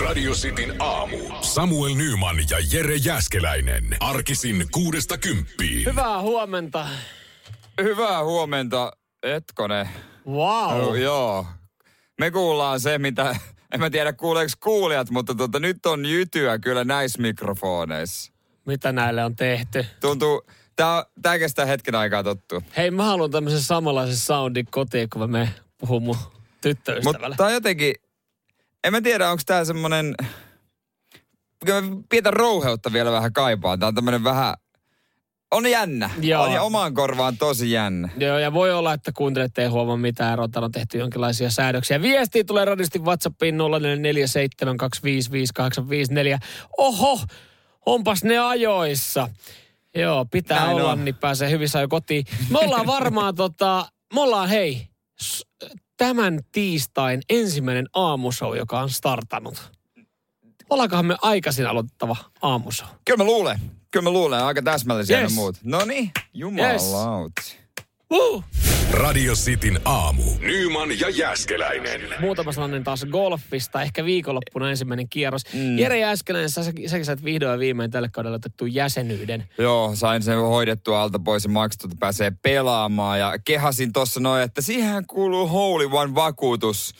Radio Cityn aamu. Samuel Nyman ja Jere Jäskeläinen. Arkisin kuudesta kymppiin. Hyvää huomenta. Hyvää huomenta, Etkone. Wow. Oh, joo. Me kuullaan se, mitä, en mä tiedä kuuleeko kuulijat, mutta tota, nyt on jytyä kyllä näissä mikrofoneissa. Mitä näille on tehty? Tuntuu, tää, tää kestää hetken aikaa tottu. Hei, mä haluan tämmöisen samanlaisen soundin kotiin, kun mä puhun mun tyttöystävälle. Mutta tää on jotenkin, en mä tiedä, onko tää semmonen, kyllä mä pientä rouheutta vielä vähän kaipaan. Tää on tämmönen vähän, on jännä. Joo. On ja omaan korvaan tosi jännä. Joo, ja voi olla, että kuuntelette ei huomaa mitään eroa. On tehty jonkinlaisia säädöksiä. Viesti tulee radisti WhatsAppiin 0447255854. Oho, onpas ne ajoissa. Joo, pitää Näin olla, on. niin pääsee hyvissä jo kotiin. Me ollaan varmaan tota, me ollaan hei, tämän tiistain ensimmäinen aamushow, joka on startannut. Ollaankohan me aikaisin aloittava aamushow? Kyllä mä luulen. Kyllä mä luulen. Aika täsmällisiä Yes. ne muut. No niin, jumalauti. Uh! Radio Cityn aamu. Nyman ja Jäskeläinen. Muutama sananen taas golfista, ehkä viikonloppuna ensimmäinen kierros. Mm. Jere Jääskeläinen, sä, säkin sait vihdoin ja viimein tälle kaudelle otettu jäsenyyden. Joo, sain sen hoidettua alta pois ja maksettu, että pääsee pelaamaan. Ja kehasin tuossa noin, että siihen kuuluu Holy One vakuutus,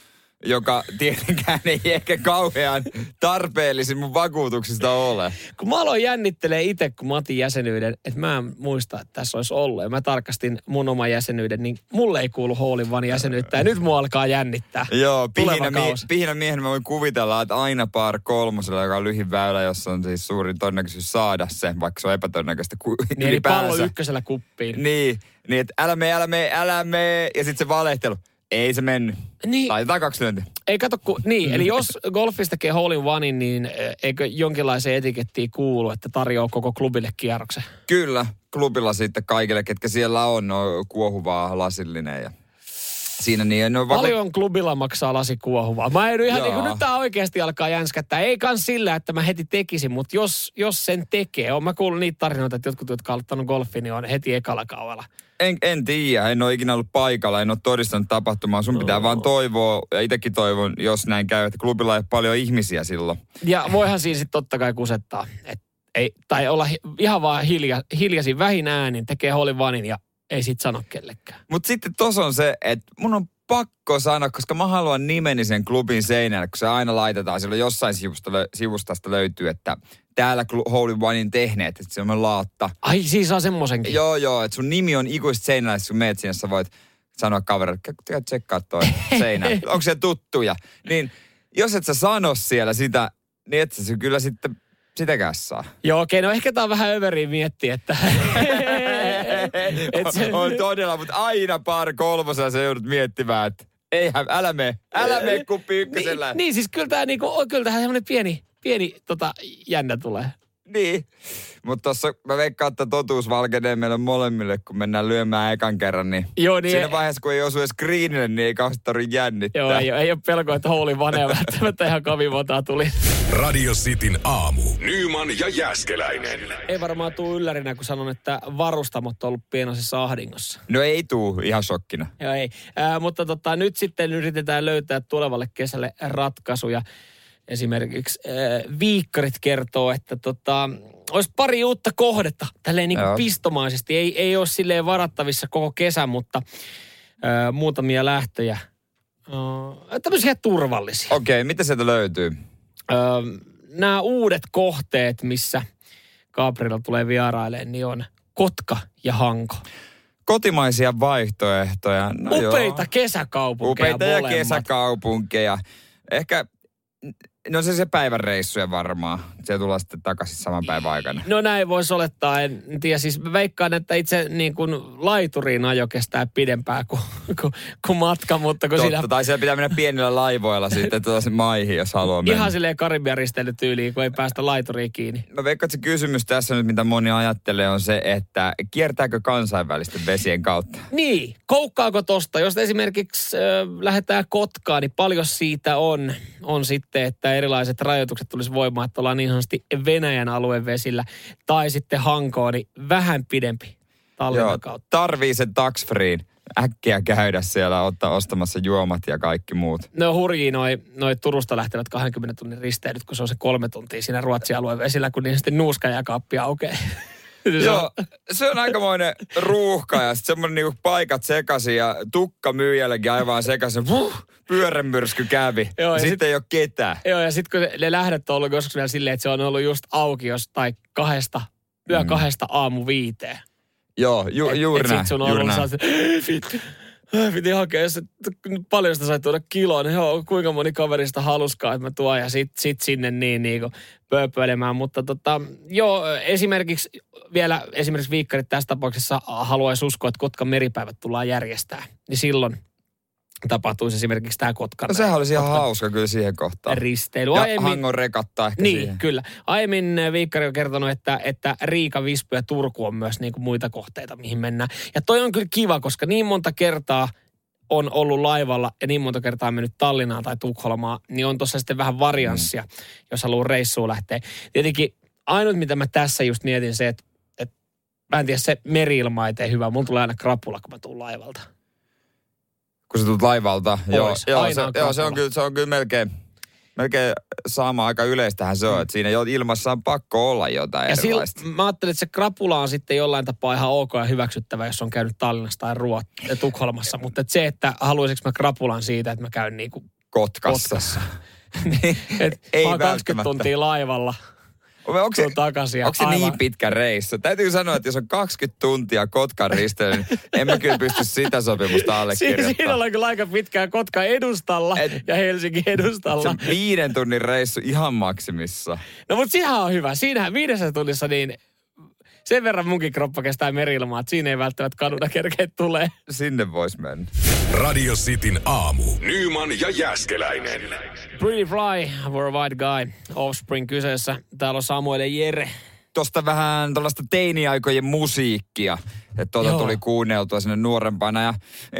joka tietenkään ei ehkä kauhean tarpeellisin mun vakuutuksista ole. Kun mä aloin jännittelee itse, kun mä otin jäsenyyden, että mä en muista, että tässä olisi ollut. Ja mä tarkastin mun oma jäsenyyden, niin mulle ei kuulu One jäsenyyttä. Ja nyt mua alkaa jännittää. Joo, pihinä, mie- kausi. pihinä miehen mä voin kuvitella, että aina par kolmosella, joka on lyhin väylä, jossa on siis suurin todennäköisyys saada se, vaikka se on epätodennäköistä ku- Niin eli pallo ykkösellä kuppiin. Niin, niin että älä me, älä me, älä me. Ja sitten se valehtelu. Ei se mennyt. Niin. Laitetaan kaksi lyöntiä. Ei kato, kun, niin, eli jos golfista tekee hole in onein, niin eh, eikö jonkinlaiseen etikettiin kuulu, että tarjoaa koko klubille kierroksen? Kyllä, klubilla sitten kaikille, ketkä siellä on, on kuohuvaa lasillinen ja siinä niin. No, Paljon klubilla maksaa lasi kuohuvaa. Mä en ihan niin kuin, nyt tää oikeasti alkaa jänskättää. Ei kans sillä, että mä heti tekisin, mutta jos, jos sen tekee, on mä kuullut niitä tarinoita, että jotkut, jotka on aloittanut golfin, niin on heti ekalla kaudella. En, en tiedä, en ole ikinä ollut paikalla, en ole todistanut tapahtumaa. Sun pitää vaan toivoa, ja itsekin toivon, jos näin käy, että klubilla ei ole paljon ihmisiä silloin. Ja voihan siinä sitten totta kai kusettaa. Et ei, tai olla ihan vaan hilja, hiljaisin vähin äänin, tekee hole vanin ja ei sit sano kellekään. Mutta sitten tuossa on se, että mun on pakko sanoa, koska mä haluan nimeni sen klubin seinälle, kun se aina laitetaan. Silloin jossain sivusta, sivustasta löytyy, että täällä Holy Onein tehneet, että se on laatta. Ai siis saa semmosenkin. Joo, joo, että sun nimi on ikuisesti seinällä, että kun meet sinne, sä voit sanoa kaverille, että käy tsekkaa toi seinä. Onko se tuttuja? Niin jos et sä sano siellä sitä, niin et sä se kyllä sitten sitäkään saa. Joo, okei, no ehkä tää on vähän överiä miettiä, että... Et se- on todella, mutta aina par kolmosella sä joudut miettimään, että eihän, älä me, älä me kuppi ykkösellä. Niin, niin siis kyllä tämä niinku, kyllä tähän semmoinen pieni, pieni tota, jännä tulee. Niin. Mutta tossa mä veikkaan, että totuus valkenee meille molemmille, kun mennään lyömään ekan kerran. Niin Joo, niin siinä ei- vaiheessa, kun ei osu edes screenille, niin ei kauheasti tarvitse jännittää. Joo, ei, ei ole pelkoa, että houli vanea välttämättä ihan kovin montaa tuli. Radio Cityn aamu. Nyman ja Jäskeläinen. Ei varmaan tuu yllärinä, kun sanon, että varustamot on ollut pienoisessa ahdingossa. No ei tuu ihan shokkina. Joo, ei. Ää, mutta tota, nyt sitten yritetään löytää tulevalle kesälle ratkaisuja. Esimerkiksi ää, viikkarit kertoo, että tota, olisi pari uutta kohdetta, tälleen niin kuin pistomaisesti. Ei, ei ole silleen varattavissa koko kesän, mutta ää, muutamia lähtöjä. Ää, tämmöisiä turvallisia. Okei, okay, mitä sieltä löytyy? Öö, nämä uudet kohteet, missä Gabriel tulee vierailemaan, niin on Kotka ja Hanko. Kotimaisia vaihtoehtoja. No Upeita joo. kesäkaupunkeja Upeita ja molemmat. kesäkaupunkeja. Ehkä, no se se päivän reissuja varmaan. Se tulee sitten takaisin saman päivän aikana. No näin voisi olettaa. En tiedä, siis veikkaan, että itse niin kuin laituriin ajo kestää pidempään kuin, kuin, kuin matka, mutta kun Totta, siinä tai siellä pitää mennä pienillä laivoilla sitten tuossa maihin, jos haluaa mennä. ihan silleen Karibian risteilytyyliin, kun ei päästä laituriin kiinni. Mä veikkaan, että se kysymys tässä nyt, mitä moni ajattelee, on se, että kiertääkö kansainvälisten vesien kautta? Niin, koukkaako tosta? Jos esimerkiksi äh, lähdetään Kotkaan, niin paljon siitä on, on sitten, että erilaiset rajoitukset tulisi voimaan, että ollaan niin sanotusti Venäjän alueen vesillä. Tai sitten Hankoon, niin vähän pidempi Joo, kautta. tarvii sen tax free. äkkiä käydä siellä ottaa ostamassa juomat ja kaikki muut. Ne on hurjia noi, noi Turusta lähtevät 20 tunnin risteilyt, kun se on se kolme tuntia siinä Ruotsin alueen vesillä, kun niin sitten nuuska ja kaappi aukeaa. Joo, se on aikamoinen ruuhka ja sitten semmoinen niinku paikat sekaisin ja tukka myyjällekin aivan sekaisin. Vuh, pyörämyrsky kävi. Joo, sitten sit- ei ole ketään. Joo, ja sitten kun ne lähdöt on ollut joskus vielä silleen, että se on ollut just auki jostain kahdesta, yö Mm. kahdesta aamu viiteen. Joo, ju, juuri näin. Sit sun on ollut näin. sellaiset, vittu. Piti hakea, jos paljon sitä sai tuoda kiloa, niin joo, kuinka moni kaverista haluskaa, että mä tuon ja sit, sit sinne niin, niin kuin pööpöilemään. Mutta tota, joo, esimerkiksi vielä esimerkiksi viikkarit tässä tapauksessa haluaisi uskoa, että Kotkan meripäivät tullaan järjestää. Niin silloin tapahtuisi esimerkiksi tämä Kotkan No sehän olisi ihan hauska kyllä siihen kohtaan. risteily. Ja Aiemmin- hangon rekattaa ehkä niin, siihen. kyllä. Aiemmin äh, Viikkari on kertonut, että, että Riika, Vispu ja Turku on myös niin kuin muita kohteita, mihin mennään. Ja toi on kyllä kiva, koska niin monta kertaa on ollut laivalla ja niin monta kertaa on mennyt Tallinnaan tai Tukholmaan, niin on tuossa sitten vähän varianssia, mm. jos haluaa reissuun lähteä. Tietenkin ainut, mitä mä tässä just mietin se, että, että mä en tiedä, se meri-ilma ei tee hyvää. Mulla tulee aina krapula, kun mä tuun laivalta. Kun sä tulet laivalta. Joo, Pois. joo, Aina se, on joo se, on kyllä, se on kyllä melkein, melkein sama aika yleistähän se on. Että siinä ilmassa on pakko olla jotain. Ja erilaista. silloin, mä ajattelin, että se krapula on sitten jollain tapaa ihan ok ja hyväksyttävä, jos on käynyt Tallinnassa tai Ruot, ja Tukholmassa. Mutta et se, että haluaisinko mä krapulan siitä, että mä käyn niinku Kotkassa. Kotkassa. Niin, Et Ei mä oon 20 välttämättä. tuntia laivalla, Onko se, takaisin. ja onko se aivan- niin pitkä reissu? Täytyy sanoa, että jos on 20 tuntia Kotkan risteily, niin en mä kyllä pysty sitä sopimusta allekirjoittamaan. siinä ollaan kyllä aika pitkään Kotka edustalla Et- ja Helsinki edustalla. Se viiden tunnin reissu ihan maksimissa. No mutta siinähän on hyvä. Siinähän viidessä tunnissa niin sen verran munkin kroppa kestää merilmaa, että siinä ei välttämättä kaduna kerkeä tulee. Sinne vois mennä. Radio Cityn aamu. Nyman ja Jäskeläinen. Pretty Fly, We're a White Guy, Offspring kyseessä. Täällä on Samuel ja Jere. Tuosta vähän tällaista teiniaikojen musiikkia. Että tuota Joo. tuli kuunneltua sinne nuorempana. Ja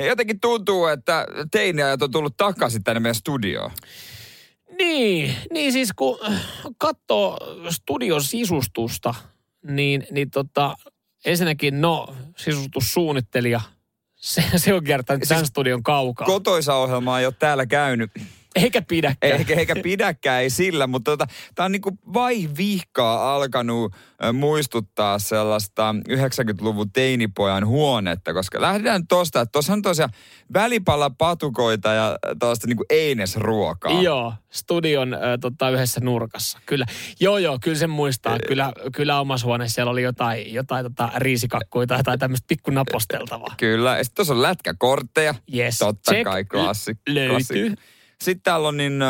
jotenkin tuntuu, että teiniajat on tullut takaisin tänne meidän studioon. Niin, niin siis kun katsoo studion sisustusta, niin, niin tota, ensinnäkin no, sisustussuunnittelija, se, se on kiertänyt tämän Siis studion kaukaa. Kotoisa ohjelma ei ole täällä käynyt. Eikä pidäkään. Eikä, eikä pidäkään, ei sillä, mutta tota, tämä on niinku vaihvihkaa alkanut muistuttaa sellaista 90-luvun teinipojan huonetta, koska lähdetään tosta, että tuossa on tosiaan välipalapatukoita ja tuollaista niinku einesruokaa. Joo, studion äh, tota, yhdessä nurkassa. Kyllä. Joo, joo, kyllä sen muistaa. Kyllä, kyllä omassa huoneessa siellä oli jotain, jotain tota, riisikakkuja tai jotain tämmöistä pikku naposteltavaa. Kyllä, ja sitten tuossa on lätkäkortteja. Yes. Totta Check. kai, klassi, Löytyy. klassi. Sitten täällä on niin, ö,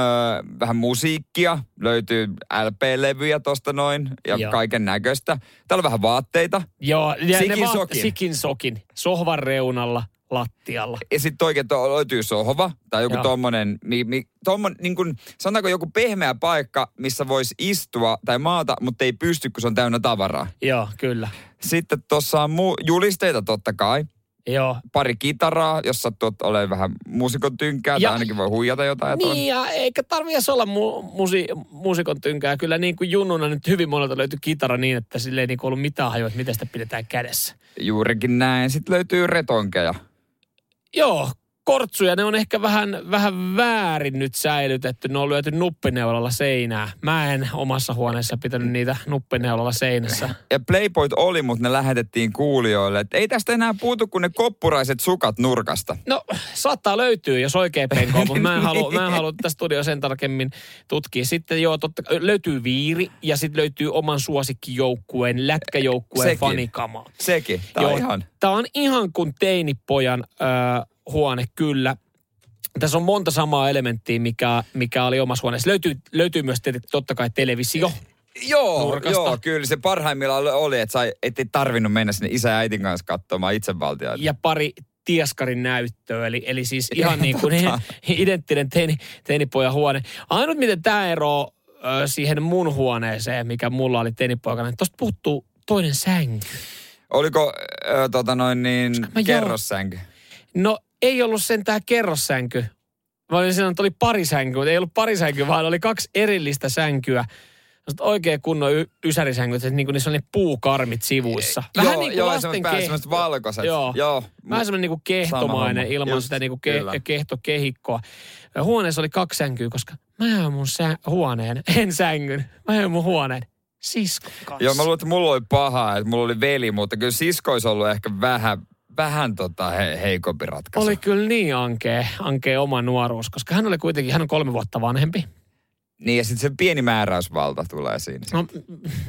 vähän musiikkia, löytyy LP-levyjä tosta noin ja Joo. kaiken näköistä. Täällä on vähän vaatteita. Joo, ja Sikin ne sokin. Sikin sokin. Sohvan reunalla, lattialla. Ja sitten oikein to, löytyy sohva tai joku Joo. tommonen, mi, mi, tommon, niin kun, sanotaanko joku pehmeä paikka, missä voisi istua tai maata, mutta ei pysty, kun se on täynnä tavaraa. Joo, kyllä. Sitten tuossa on mu, julisteita totta kai. Joo. Pari kitaraa, jos sattuu olemaan vähän muusikon tynkää, Ja- tai ainakin voi huijata jotain. Niin, ja eikä tarvi edes olla mu- musi- muusikon tynkää. Kyllä niin kuin junnuna nyt hyvin monelta löytyi kitara niin, että sille ei niin ollut mitään hajua, että miten sitä pidetään kädessä. Juurikin näin. Sitten löytyy retonkeja. Joo, kortsuja, ne on ehkä vähän, vähän väärin nyt säilytetty. Ne on lyöty nuppineulalla seinää. Mä en omassa huoneessa pitänyt niitä nuppineulalla seinässä. Ja Playboyt oli, mutta ne lähetettiin kuulijoille. Et ei tästä enää puutu kuin ne koppuraiset sukat nurkasta. No, saattaa löytyä, jos oikein penkoo, mutta mä en halua, mä en halua tästä studio sen tarkemmin tutkia. Sitten joo, totta, löytyy viiri ja sitten löytyy oman suosikkijoukkueen, lätkäjoukkueen Sekin. fanikamaa. Sekin. Tämä on Joo, ihan... Tää on ihan kuin teinipojan ö, huone, kyllä. Tässä on monta samaa elementtiä, mikä, mikä oli omassa huoneessa. Löytyy, löytyy myös totta kai televisio. Joo, nurkasta. joo, kyllä se parhaimmillaan oli, että sai, ettei tarvinnut mennä sinne isä ja äitin kanssa katsomaan itsevaltiaita. ja pari tieskarin näyttöä. Eli, eli siis ihan niin kuin identtinen teini, teinipojan huone. Ainut miten tämä ero ö, siihen mun huoneeseen, mikä mulla oli teinipoikana, että tosta puuttuu toinen sänky. Oliko äh, tota noin niin, kerrossänky? No ei ollut sentään kerrossänky. Mä olin sanonut, että oli parisänky, mutta ei ollut parisänky, vaan oli kaksi erillistä sänkyä. Oikein kunnon y- ysärisängyt, että niinku niissä on ne puukarmit sivuissa. Vähän joo, niin kuin joo, lasten semmoiset pää- keh- semmoiset valkoiset. Joo. Joo. Vähän semmoinen niinku kehtomainen ilman Just, sitä niinku kyllä. ke- kehtokehikkoa. Huoneessa oli kaksi sänkyä, koska mä jäin mun sä- huoneen, en sängyn, mä jäin mun huoneen siskon kanssa. Joo, mä luulen, että mulla oli paha, että mulla oli veli, mutta kyllä sisko olisi ollut ehkä vähän, vähän tota he, heikompi ratkaisu. Oli kyllä niin ankea, ankea oma nuoruus, koska hän oli kuitenkin, hän on kolme vuotta vanhempi. Niin, ja sitten se pieni määräysvalta tulee siinä. No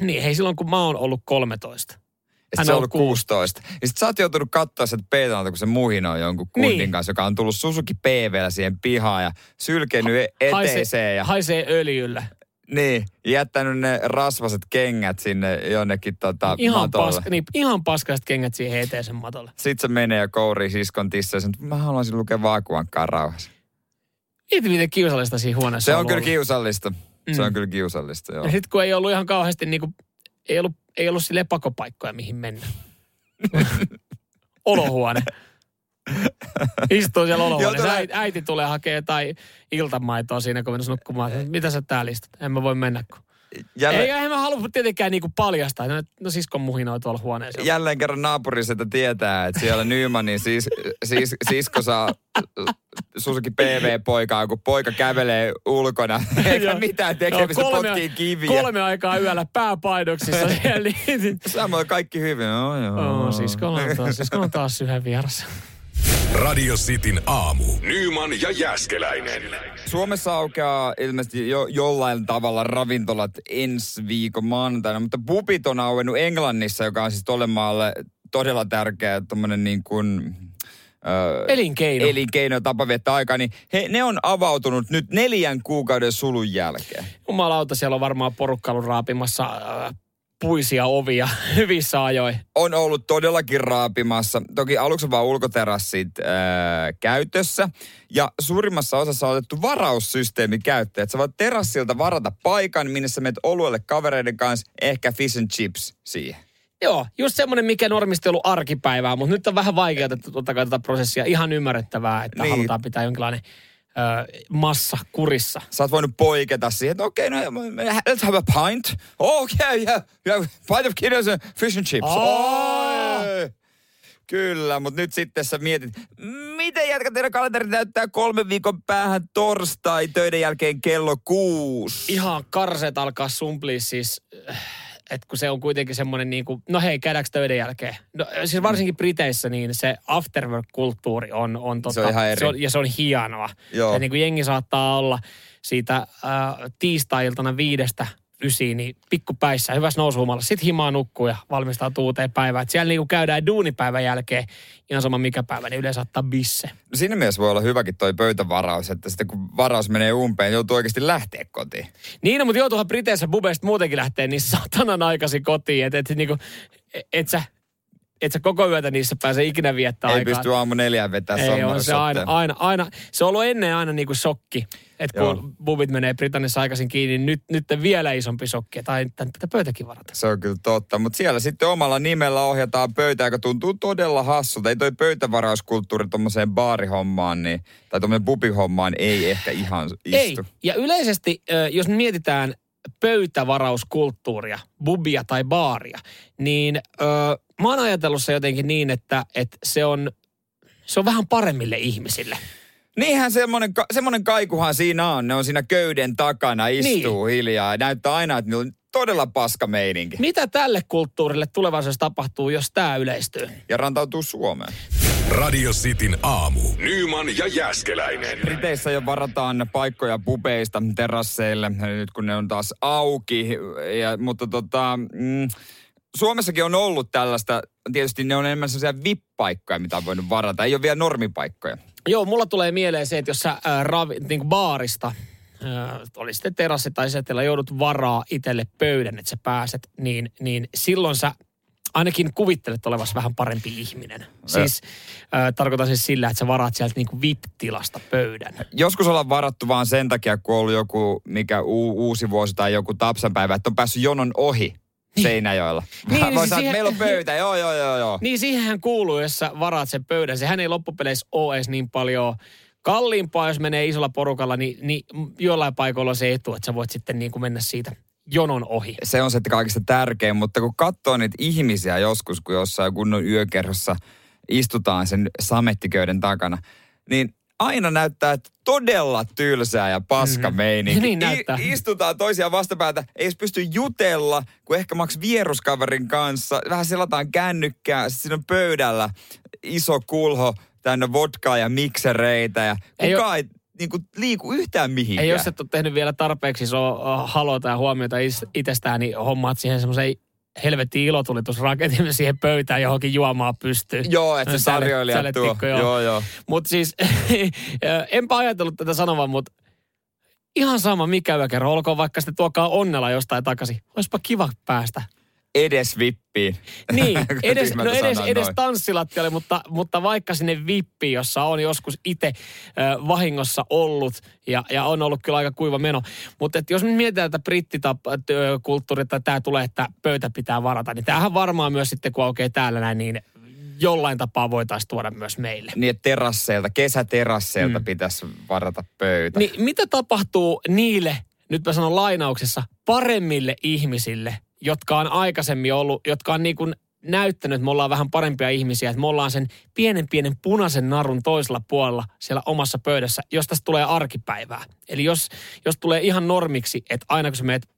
niin, hei silloin kun mä oon ollut 13. Ja hän on ollut 16. Ja sit sä oot joutunut katsoa sitä peetalta, kun se muhinoi jonkun kundin Niin. kanssa, joka on tullut Suzuki PVllä siihen pihaan ja sylkenyt e- eteiseen. Haisee, ja, haisee öljylle. Niin, jättänyt ne rasvaset kengät sinne jonnekin tota, Ihan, matolle. paska, niin, ihan paskaiset kengät siihen eteisen matolle. Sitten se menee ja kourii siskon sanoo, että mä haluaisin lukea Vaakuankkaa rauhassa. Mieti, miten kiusallista siinä huoneessa Se on ollut kyllä olla. kiusallista. Se Mm. on kyllä kiusallista, joo. Ja sitten kun ei ollut ihan kauheasti niinku, ei ollut, ei ollut sille pakopaikkoja, mihin mennä. Olohuone. Istuu siellä olohuoneessa. Äiti, äiti tulee hakemaan jotain iltamaitoa siinä, kun mennessä nukkumaan. Mitä sä täällä istut? En mä voi mennä. Kun... Jälleen, Ei, eihän mä halua tietenkään niinku paljastaa. No, no siskon muhinoi tuolla huoneessa. jälleen kerran naapuriselta tietää, että siellä Nymanin siis, siis, sisko saa Susuki PV-poikaa, kun poika kävelee ulkona. Eikä mitään tekemistä, potkii kiviä. kolme aikaa yöllä pääpainoksissa siellä. Niin, Samoin kaikki hyvin. No, joo. oh, siskolla on taas, siskolla on taas yhden vieras. Radio Cityn aamu. Nyman ja Jäskeläinen. Suomessa aukeaa ilmeisesti jo, jollain tavalla ravintolat ensi viikon maanantaina, mutta pubit on auennut Englannissa, joka on siis tolle maalle todella tärkeä tommonen niin kuin, ö, Elinkeino. elinkeino tapa viettää aikaa, niin he, ne on avautunut nyt neljän kuukauden sulun jälkeen. Jumalauta, siellä on varmaan porukka ollut raapimassa äh, puisia ovia hyvissä ajoin. On ollut todellakin raapimassa. Toki aluksi vaan ulkoterassit ää, käytössä. Ja suurimmassa osassa on otettu varaussysteemi käyttöön. Että sä voit terassilta varata paikan, minne sä menet oluelle kavereiden kanssa, ehkä fish and chips siihen. Joo, just semmoinen, mikä normisti ollut arkipäivää, mutta nyt on vähän vaikeutettu totta kai tätä prosessia. Ihan ymmärrettävää, että Niin. halutaan pitää jonkinlainen massa kurissa. Sä oot voinut poiketa siihen, että okei, okay, no let's have a pint. Okay, yeah, yeah pint of Guinness and fish and chips. Oh! Kyllä, mutta nyt sitten sä mietit, miten jätkä teidän kalenteri näyttää kolmen viikon päähän torstai töiden jälkeen kello kuusi. Ihan karseet alkaa sumplia siis, että kun se on kuitenkin semmoinen niin kuin, no hei, käydäänkö töiden jälkeen? No, siis varsinkin Briteissä niin se afterwork-kulttuuri on, on, tota, Se on ihan eri. Se on, ja se on hienoa. Joo. Ja niin kuin jengi saattaa olla siitä äh, tiistai-iltana viidestä ysiin, niin pikkupäissä, hyvässä nousuhumalla. Sitten himaa nukkuu ja valmistautuu uuteen päivään. Et siellä niinku käydään duunipäivän jälkeen, ihan sama mikä päivä, niin yleensä ottaa bisse. No siinä mielessä voi olla hyväkin toi pöytävaraus, että sitten kun varaus menee umpeen, joutuu oikeasti lähteä kotiin. Niin, no, mutta joutuuhan Briteissä bubeista muutenkin lähteä niin satanan aikaisin kotiin, että et, niinku, et sä, et sä koko yötä niissä pääse ikinä viettää Ei aikaa. pysty aamu neljään vetää Ei, on se aina, aina, aina, se on ollut ennen aina niinku shokki. Että kun bubit menee Britanniassa aikaisin kiinni, niin nyt, nyt vielä isompi shokki, että ai, tän- tätä pöytäkin varata. Se on kyllä totta, mutta siellä sitten omalla nimellä ohjataan pöytää, joka tuntuu todella hassulta. Ei toi pöytävarauskulttuuri tuommoiseen baarihommaan niin, tai tuommoiseen pubihommaan ei ehkä ihan istu. Ei. Ja yleisesti, jos mietitään pöytävarauskulttuuria, bubia tai baaria, niin ö, mä oon ajatellut se jotenkin niin, että, että se, on, se on vähän paremmille ihmisille. Niinhän semmoinen, semmoinen kaikuhan siinä on. Ne on siinä köyden takana, istuu niin. hiljaa ja näyttää aina, että niillä on todella paska meininki. Mitä tälle kulttuurille tulevaisuudessa tapahtuu, jos tämä yleistyy? Ja rantautuu Suomeen. Radio Cityn aamu. Nyman ja Jäskeläinen. Briteissä jo varataan paikkoja pubeista terasseille, nyt kun ne on taas auki. Ja, mutta tota, mm, Suomessakin on ollut tällaista, tietysti ne on enemmän sellaisia VIP-paikkoja, mitä on voinut varata. Ei ole vielä normipaikkoja. Joo, mulla tulee mieleen se, että jos sä ää, ravi, niin kuin baarista, ää, oli sitten terassi tai setellä, joudut varaa itselle pöydän, että sä pääset, niin, niin silloin sä ainakin kuvittelet olevasi vähän parempi ihminen. Siis ää, tarkoitan siis sillä, että sä varaat sieltä niin kuin VIP-tilasta pöydän. Joskus ollaan varattu vaan sen takia, kun on ollut joku mikä u- uusi vuosi tai joku tapsanpäivä, että on päässyt jonon ohi Seinäjoella. Niin, Niin, siis siihen- meillä on pöytä, joo joo joo joo. Niin siihenhän kuuluu, jos sä varaat sen pöydän. Sehän ei loppupeleissä ole edes niin paljon kalliimpaa, jos menee isolla porukalla, niin, niin jollain paikoilla on se etu, että sä voit sitten niin kuin mennä siitä jonon ohi. Se on se että kaikista tärkein, mutta kun katsoo niitä ihmisiä joskus, kun jossain kunnon yökerhossa istutaan sen samettiköyden takana, niin aina näyttää että todella tylsää ja paska mm. meininki. Niin näyttää. I, istutaan toisiaan vastapäätä, ei edes pysty jutella, kun ehkä maks vieruskaverin kanssa. Vähän selataan kännykkää, siinä on pöydällä iso kulho, täynnä vodkaa ja miksereitä ja kukaan ei, ei niin kuin liiku yhtään mihinkään. Ei, jos et ole tehnyt vielä tarpeeksi iso halota ja huomiota itsestään, niin hommaat siihen semmoisen helvetin ilotulitusraketin siihen pöytään johonkin juomaan pystyy. Joo, että se sarjoilija tuo. Joo, joo. joo. Mutta siis, enpä ajatellut tätä sanomaan, mutta ihan sama mikä yökerro, olkoon vaikka sitten tuokaa onnella jostain takaisin. Olisipa kiva päästä edes vippiin. Niin, edes, no edes, edes tanssilattialle, mutta, mutta vaikka sinne vippiin, jossa on joskus itse äh, vahingossa ollut ja, ja on ollut kyllä aika kuiva meno. Mutta jos me mietitään tätä brittikulttuuria, että tämä tulee, että pöytä pitää varata, niin tämähän varmaan myös sitten, kun aukeaa täällä näin, niin jollain tapaa voitaisiin tuoda myös meille. Niin, että terasseilta, kesäterasseilta mm. pitäisi varata pöytä. Niin, mitä tapahtuu niille, nyt mä sanon lainauksessa, paremmille ihmisille, jotka on aikaisemmin ollut, jotka on niin kuin näyttänyt, että me ollaan vähän parempia ihmisiä, että me ollaan sen pienen pienen punaisen narun toisella puolella siellä omassa pöydässä, jos tästä tulee arkipäivää. Eli jos, jos tulee ihan normiksi, että aina kun sä meet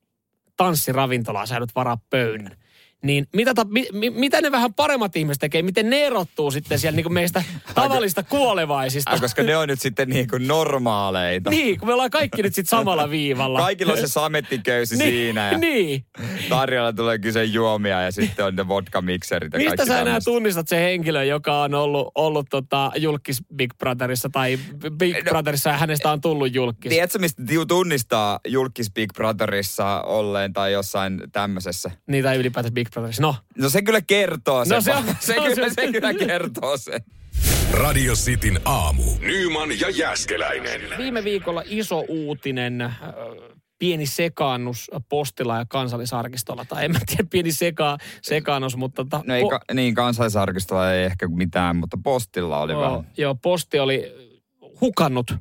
tanssiravintolaan, sä varaa pöydän niin mitä, ta, mi, mi, mitä ne vähän paremmat ihmiset tekee? Miten ne erottuu sitten siellä niin meistä tavallista kuolevaisista? Ai, koska ne on nyt sitten niin kuin normaaleita. Niin, kun me ollaan kaikki nyt sitten samalla viivalla. Kaikilla on se samettiköysi niin, siinä. Ja niin. Tarjolla tulee kyse juomia ja sitten on ne vodka-mikserit ja Mistä sä enää tunnistat se henkilö, joka on ollut, ollut tota, julkis Big Brotherissa tai Big no, Brotherissa ja hänestä on tullut julkis? Tiedätkö, mistä tunnistaa julkis Big Brotherissa olleen tai jossain tämmöisessä? Niin, tai ylipäätään Big Brothers. No. No se kyllä kertoo se. No se, on, se, se, kyllä, se, se kyllä kertoo se. Radio Cityn aamu. Nyman ja Jäskeläinen. Viime viikolla iso uutinen, äh, pieni sekaannus postilla ja kansallisarkistolla. Tai en mä tiedä, pieni seka, sekaannus, mutta... Ta, no ei, po- ka, niin, kansallisarkistolla ei ehkä mitään, mutta postilla oli joo, vähän. Joo, posti oli hukannut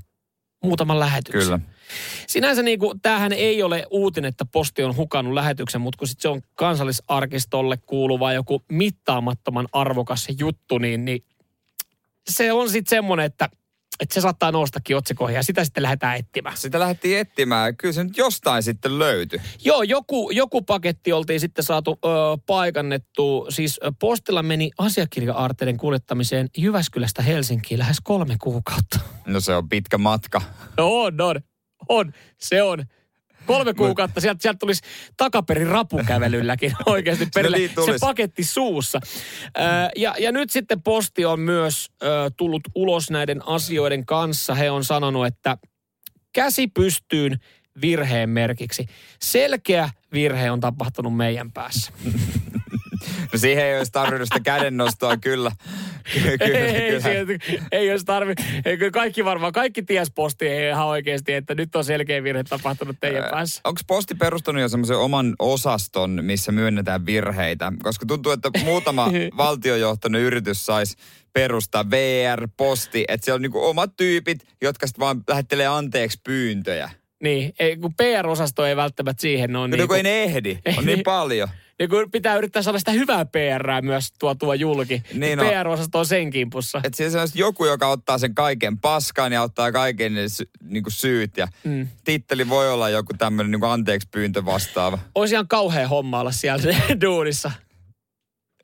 muutaman lähetyksen. Kyllä. Sinänsä niin kuin, tämähän ei ole uutinen, että posti on hukannut lähetyksen, mutta kun sit se on kansallisarkistolle kuuluva joku mittaamattoman arvokas juttu, niin, niin se on sitten semmoinen, että että se saattaa noustakin otsikoihin ja sitä sitten lähdetään etsimään. Sitä lähdettiin etsimään. Kyllä se nyt jostain sitten löytyi. Joo, joku, joku paketti oltiin sitten saatu ö, paikannettu. Siis postilla meni asiakirja-aarteiden kuljettamiseen Jyväskylästä Helsinkiin lähes kolme kuukautta. No se on pitkä matka. on, on. On, se on. Kolme kuukautta, sieltä, sieltä tulisi takaperin rapukävelylläkin oikeasti perille. Niin se paketti suussa. Ö, ja, ja nyt sitten posti on myös ö, tullut ulos näiden asioiden kanssa. He on sanonut, että käsi pystyyn virheen merkiksi. Selkeä virhe on tapahtunut meidän päässä. No siihen ei olisi tarvinnut sitä kädennostoa, kyllä. kyllä, ei, kyllä. Ei olisi tarvinnut. Kaikki varmaan, kaikki ties posti ihan oikeasti, että nyt on selkeä virhe tapahtunut teidän päässä. Onko posti perustanut jo semmoisen oman osaston, missä myönnetään virheitä? Koska tuntuu, että muutama valtiojohtanut yritys saisi perustaa VR, posti, että siellä on niinku omat tyypit, jotka sitten vaan lähettelee anteeksi pyyntöjä. Niin, ei, kun PR-osasto ei välttämättä siihen ole. No, niin, kun ei ne ehdi, on niin paljon. Ja kun pitää yrittää saada sitä hyvää PR myös tuotua julki. Niin no, PR-osasto on sen kimpussa. Että siellä on joku, joka ottaa sen kaiken paskaan ja ottaa kaiken ne sy- niinku syyt. Ja mm. titteli voi olla joku tämmöinen niinku anteeksi pyyntö vastaava. Olisi ihan kauhea homma olla siellä duunissa.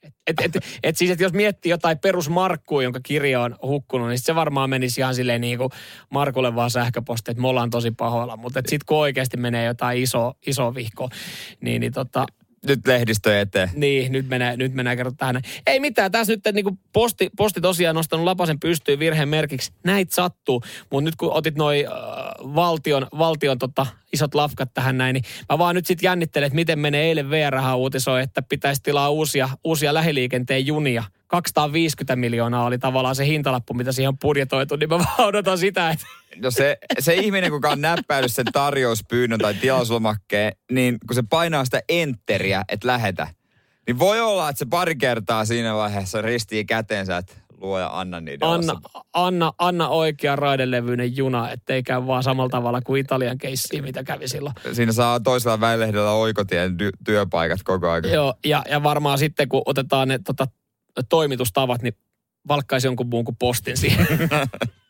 Et, et, et, et siis, että jos miettii jotain perusmarkkua, jonka kirja on hukkunut, niin se varmaan menisi ihan silleen niin kuin Markulle vaan sähköposti, että me ollaan tosi pahoilla. Mutta sitten kun oikeasti menee jotain iso, iso vihko, niin, niin tota, nyt lehdistö eteen. Niin, nyt mennään, nyt mennään kerran tähän. Ei mitään, tässä nyt niin posti, posti tosiaan nostanut lapasen pystyyn virheen merkiksi. Näitä sattuu, mutta nyt kun otit noin äh, valtion, valtion tota, isot lafkat tähän näin, niin mä vaan nyt sitten jännittelen, että miten menee eilen VR uutisoi, että pitäisi tilaa uusia, uusia lähiliikenteen junia. 250 miljoonaa oli tavallaan se hintalappu, mitä siihen on budjetoitu, niin mä vaan odotan sitä, että... No se, se ihminen, kuka on näppäillyt sen tarjouspyynnön tai tilauslomakkeen, niin kun se painaa sitä enteriä, että lähetä, niin voi olla, että se pari kertaa siinä vaiheessa ristii käteensä, että luoja anna niiden Anna, anna, anna oikea raidelevyinen juna, ettei käy vaan samalla tavalla kuin Italian keissiin, mitä kävi silloin. Siinä saa toisella välilehdellä oikotien työpaikat koko ajan. Joo, ja, ja varmaan sitten kun otetaan ne tota, toimitustavat, niin valkkaisi jonkun muun kuin postin siihen.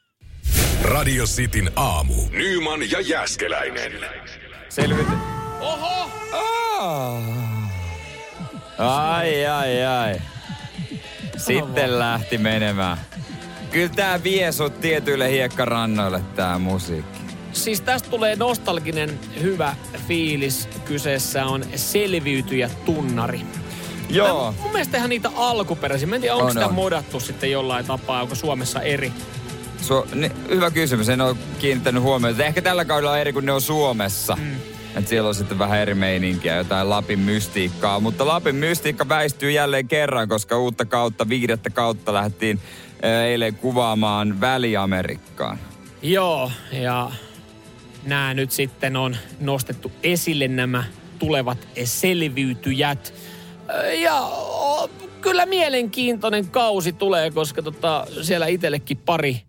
Radio Cityn aamu. Nyman ja Jäskeläinen. Selvity. Oho! Ah. Ai, ai, ai. Sitten lähti menemään. Kyllä tää vie sut tietyille hiekkarannoille tää musiikki. Siis tästä tulee nostalginen hyvä fiilis. Kyseessä on selviytyjä tunnari. Joo. Mun mielestä ihan niitä alkuperäisiä. Mä en tiedä, onko On, sitä on. modattu sitten jollain tapaa, onko Suomessa eri. Su- ni- hyvä kysymys, en ole kiinnittänyt huomiota. Ehkä tällä kaudella on eri kuin ne on Suomessa. Mm. Et siellä on sitten vähän eri meininkiä, jotain Lapin mystiikkaa. Mutta Lapin mystiikka väistyy jälleen kerran, koska uutta kautta, viidettä kautta lähdettiin eilen kuvaamaan Väli-Amerikkaan. Joo, ja nämä nyt sitten on nostettu esille nämä tulevat selviytyjät. Ja kyllä mielenkiintoinen kausi tulee, koska tota, siellä itsellekin pari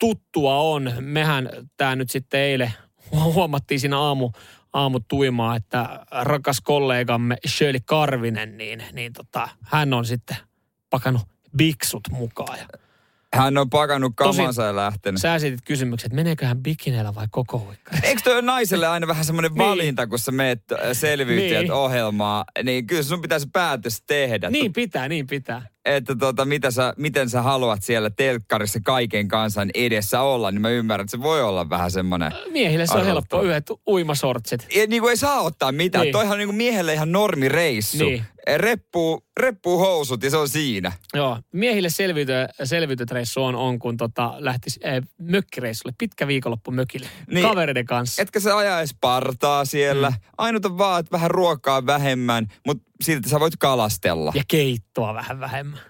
tuttua on. Mehän tämä nyt sitten eilen huomattiin siinä aamu, aamu tuimaa, että rakas kollegamme Shirley Karvinen, niin, niin tota, hän on sitten pakannut biksut mukaan. Ja Hän on pakannut kamansa ja lähtenyt. Sä esitit kysymyksen, että meneekö hän bikineillä vai koko huikkari? Eikö toi naiselle aina vähän semmoinen Niin. valinta, kun sä meet selviytyjät Niin. ohjelmaa, niin kyllä sun pitäisi päätös tehdä. Niin pitää, niin pitää. Että tota, mitä sä, miten sä haluat siellä telkkarissa kaiken kansan edessä olla, niin mä ymmärrän, että se voi olla vähän semmoinen... Miehille se on helppo, yhdet uimasortsit. Ja niin kuin ei saa ottaa mitään. Niin. Toihan on niin kuin miehelle ihan normireissu. Niin. Reppuu, reppuu housut ja se on siinä. Joo, miehille selviyty, selviytytreissu on, on kun tota, lähtisi äh, mökkireissulle, pitkä viikonloppu mökille, niin. Niin. kavereiden kanssa. Etkä sä aja edes partaa siellä. Mm. Ainut on vaan, että vähän ruokaa vähemmän, mutta silti sä voit kalastella. Ja keittoa vähän vähemmän.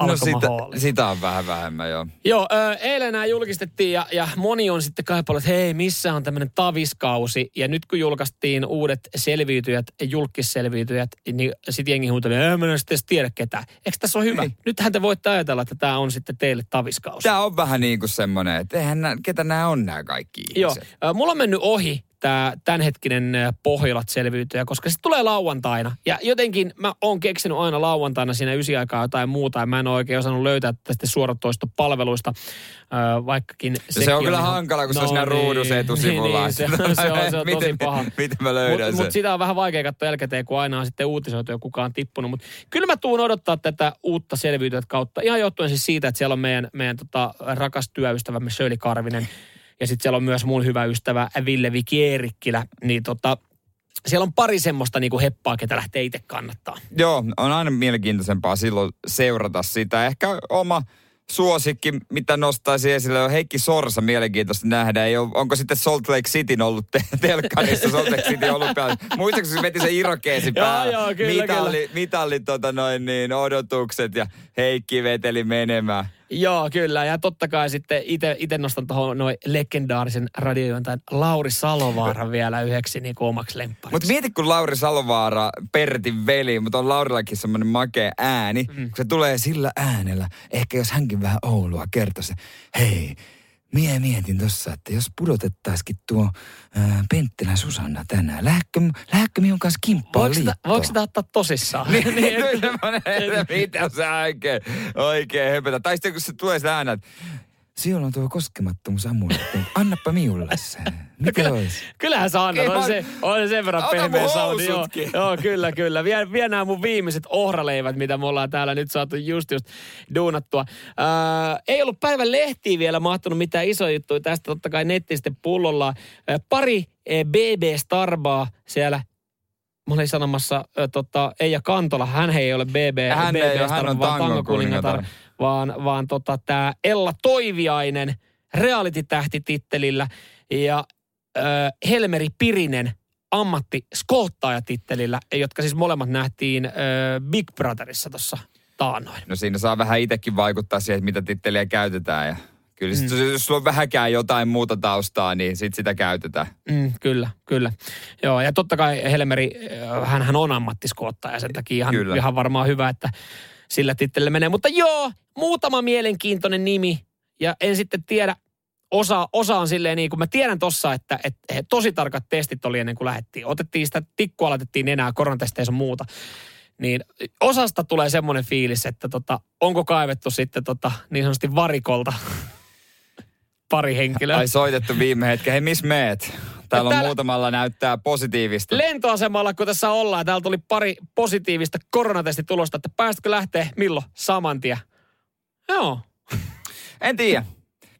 no sitä, sitä on vähän vähemmän, joo. Joo, ö, eilen nämä julkistettiin ja, ja moni on sitten kaipannut, että hei, missä on tämmöinen taviskausi. Ja nyt kun julkaistiin uudet selviytyjät, julkisselviytyjät, niin sitten jengi huuteli, ei mä en sitten edes tiedä ketään. Eikö tässä ole hyvä? Niin. Nythän te voitte ajatella, että tämä on sitten teille taviskausi. Tämä on vähän niin kuin semmoinen, että eihän nää, ketä nämä on nämä kaikki Joo, ihmiset. ö, mulla on mennyt ohi tämä tämänhetkinen Pohjolat selviytyjä, koska se tulee lauantaina. Ja jotenkin mä oon keksinyt aina lauantaina siinä ysi aikaa jotain muuta, ja mä en ole oikein osannut löytää tästä suoratoistopalveluista, ö, vaikkakin Se on kyllä ihan- hankala, kun se on siinä ruudussa etusivulla. Niin, niin, se, on- se, on, se on tosi Miten- paha. Miten mä löydän Mutta mut sitä on vähän vaikea katsoa jälkikäteen, kun aina on sitten uutisoitu ja kukaan tippunut. Mutta kyllä mä tuun odottaa tätä uutta selviytyjät kautta. Ihan johtuen siis siitä, että siellä on meidän, meidän tota, rakas työystävämme Shirley Karvinen. Ja sitten siellä on myös mun hyvä ystävä Ville Vikierikkilä. Niin tota, siellä on pari semmoista niinku heppaa, ketä lähtee itse kannattaa. Joo, on aina mielenkiintoisempaa silloin seurata sitä. Ehkä oma suosikki, mitä nostaisin esille, on Heikki Sorsa mielenkiintoista nähdä. Ei ole, onko sitten Salt Lake City ollut te- telkkarissa, Salt Lake City olympialla. Muistaakseni se veti sen irokeesi Joo, päälle. joo, kyllä, mitalli, mitalli tota noin niin, odotukset ja Heikki veteli menemään. Joo, kyllä. Ja totta kai sitten itse nostan tuohon noin legendaarisen radiojuontajan Lauri Salovaaran vielä yhdeksi niin omaksi lemppariksi. Mutta mieti, kun Lauri Salovaara, Pertin veli, mutta on Laurillakin semmoinen makea ääni, mm. kun se tulee sillä äänellä. Ehkä jos hänkin vähän Oulua kertoisi, hei, Mie mietin tossa, että jos pudotettaisikin tuo ää, Penttilän Susanna tänään, lähdekö, lähdekö minun kanssa kimppaan Voiko sitä, voiko sitä ottaa tosissaan? Niin, niin, että- mitä sä oikein, oikein höpötä. Tai sitten kun se tulee sillä äänellä, että Sinulla on tuo koskemattomuus amuletti, annappa minulle se. Mikä Kyllä, olisi? kyllähän sä annat, on se, on se sen verran pehmeä sauni. Joo, joo, kyllä, kyllä. Vie, vie nämä mun viimeiset ohraleivät, mitä me ollaan täällä nyt saatu just just duunattua. Ää, ei ollut päivän lehtiin vielä mahtunut mitään isoja juttuja tästä, totta kai netti sitten pullolla. Ää, pari eh, BB Starbaa siellä Mä olin sanomassa, ö, tota, Eija Kantola, hän ei ole BB, Hän BB ei ole, hän Star, on vaan kuningatar. Vaan, vaan tota, tämä Ella Toiviainen reality-tähtitittelillä ja ö, Helmeri Pirinen ammatti tittelillä jotka siis molemmat nähtiin ö, Big Brotherissa tuossa taannoin. No siinä saa vähän itsekin vaikuttaa siihen, mitä titteliä käytetään. Ja kyllä sit, mm. jos sulla on vähäkään jotain muuta taustaa, niin sit sitä käytetään. Mm, kyllä, kyllä. Joo, ja totta kai Helmeri, hän, hän on ammattiskoottaja, sen takia ihan, Kyllä. ihan varmaan hyvä, että sillä tittelillä menee. Mutta joo, muutama mielenkiintoinen nimi. Ja en sitten tiedä, osa, osa on silleen niin kuin mä tiedän tossa, että, että he, tosi tarkat testit oli ennen kuin lähdettiin. Otettiin sitä, tikkua laitettiin enää koronatesteissä muuta. Niin osasta tulee semmoinen fiilis, että tota, onko kaivettu sitten tota, niin sanotusti varikolta pari henkilöä. Ai soitettu viime hetken. Hei, missä meet? Täällä on täällä- muutamalla näyttää positiivista. Lentoasemalla, kun tässä ollaan, täällä tuli pari positiivista koronatestitulosta, että päästkö lähteä milloin saman tien. Joo. En tiedä.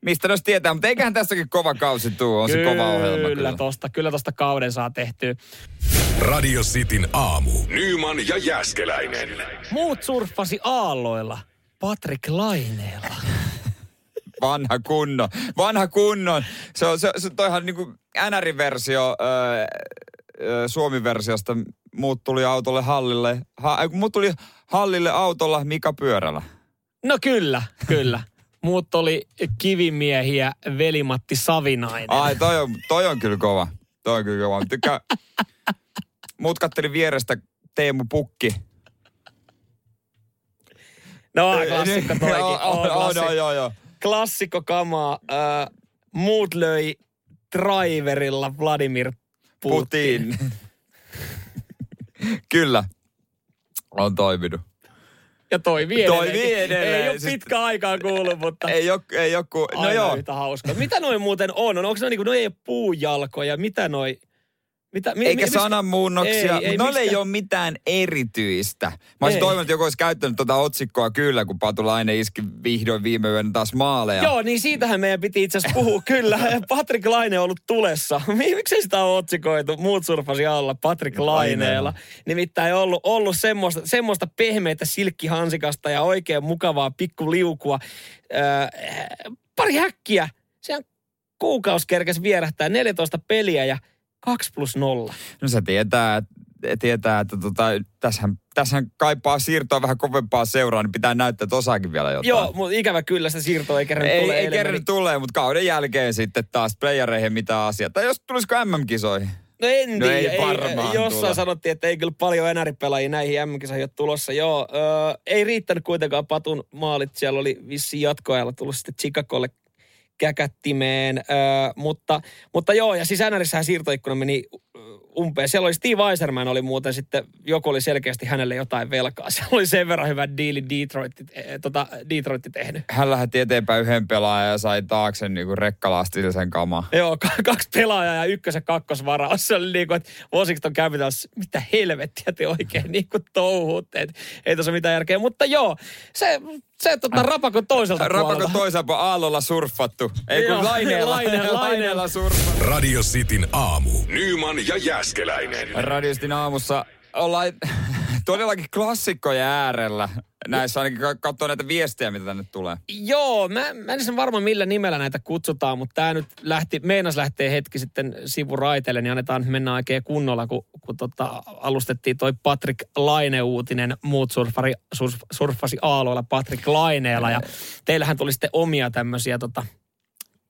Mistä jos tietää, mutta eiköhän tässäkin kova kausi tuu. On se kova ohjelma Kyllä kyllä. tosta, kyllä tosta kauden saa tehtyä. Radio Cityn aamu. Nyman ja Jäskeläinen. Muut surffasi aalloilla. Patrick Laineella. Vanha kunnon. Vanha kunnon. Se on, se, se toihan niinku NR-versio öö, öö, Suomi-versiosta. Muut tuli autolle hallille. Ha, muut tuli hallille autolla Mika Pyörällä. No kyllä, kyllä. Muut oli kivimiehiä Velimatti Savinainen. Ai, toi on, toi on kyllä kova. Toi on kyllä kova. Tykkää. Muut katteli vierestä Teemu Pukki. No klassikko toikin. On on, on, klassikko. on, joo, joo. Klassikko kamaa. Äh, muut löi driverilla Vladimir Putin. Putin. Kyllä. On toiminut. Ja toimii edelleen. Toimii edelleen. Ei ole Siis- pitkä aikaa kuullut, mutta Ei oo, ei oo ku... No aina joo. yhtä hauska. Mitä noin muuten on? on onko ne niinku, no ei ole puujalkoja? Mitä noi... Mitä, mi, Eikä mi- sananmuunnoksia, Ei, ei, noille ei ole mitään erityistä. Mä olisin Ei. toivonut, että joku olisi käyttänyt tuota otsikkoa kyllä, kun Patulainen iski vihdoin viime yönä taas maaleja. Joo, niin siitähän meidän piti itse asiassa puhua. Kyllä, Patrick Laine on ollut tulessa. Miksei sitä ole otsikoitu? Muut surfasi alla Patrick Laineella. Nimittäin ollut, ollut semmoista, semmoista pehmeitä silkkihansikasta ja oikein mukavaa pikkuliukua. Öö, pari häkkiä. Sehän kuukausi kerkesi vierähtää 14 peliä ja 2 plus 0. No se tietää, että tietää, että tota, tässähän, tässähän kaipaa siirtoa vähän kovempaa seuraa, niin pitää näyttää, että osaakin vielä jotain. Joo, mutta ikävä kyllä se siirto ei kerran Ei, tule. ei kerran meni- tulee, mutta kauden jälkeen sitten taas playereihin mitä asiaa. Tai jos tulisiko MM-kisoihin? No en No ei tiedä. varmaan jossain tule. sanottiin, että ei kyllä paljon enäripelaajia näihin MM-kisoihin ole tulossa. Joo, ö, ei riittänyt kuitenkaan Patun maalit. Siellä oli vissiin jatkoajalla tullut sitten Chicagolle käkättimeen. Ö, mutta, mutta joo, ja siis NRissähän siirtoikkuna meni umpeen. Siellä oli Steve Eiserman oli muuten sitten, joku oli selkeästi hänelle jotain velkaa. Siellä oli sen verran hyvä diili Detroit, eh, tota, Detroit tehnyt. Hän lähetti eteenpäin yhden pelaajan ja sai taakse niinku rekkalastillisen kamaa. Joo, k- kaksi pelaajaa ja ykkös- ja kakkosvaraus. Se oli niin kuin, että Washington Capitals, mitä helvettiä te oikein niin kuin touhuutte. Et ei tuossa mitään järkeä. Mutta joo, se, se tota, rapako toiselta Rapako puolelta. toisaalta puolella aallolla surffattu. Ei kun laineella, Laine- Laineella. laineella surffattu. Radio Cityn aamu. Nyman ja Jäskeläinen. Radiostin aamussa ollaan todellakin klassikkoja äärellä. Näissä ainakin ka- katsoo näitä viestejä, mitä tänne tulee. Joo, mä, mä en sen varma millä nimellä näitä kutsutaan, mutta tämä nyt lähti, meinas lähtee hetki sitten sivuraiteelle, niin annetaan mennä oikein kunnolla, kun, kun tota, alustettiin toi Patrick Laine-uutinen, muut surfari, surf, surffasi aaloilla Patrick Laineella, ja teillähän tuli sitten omia tämmöisiä tota,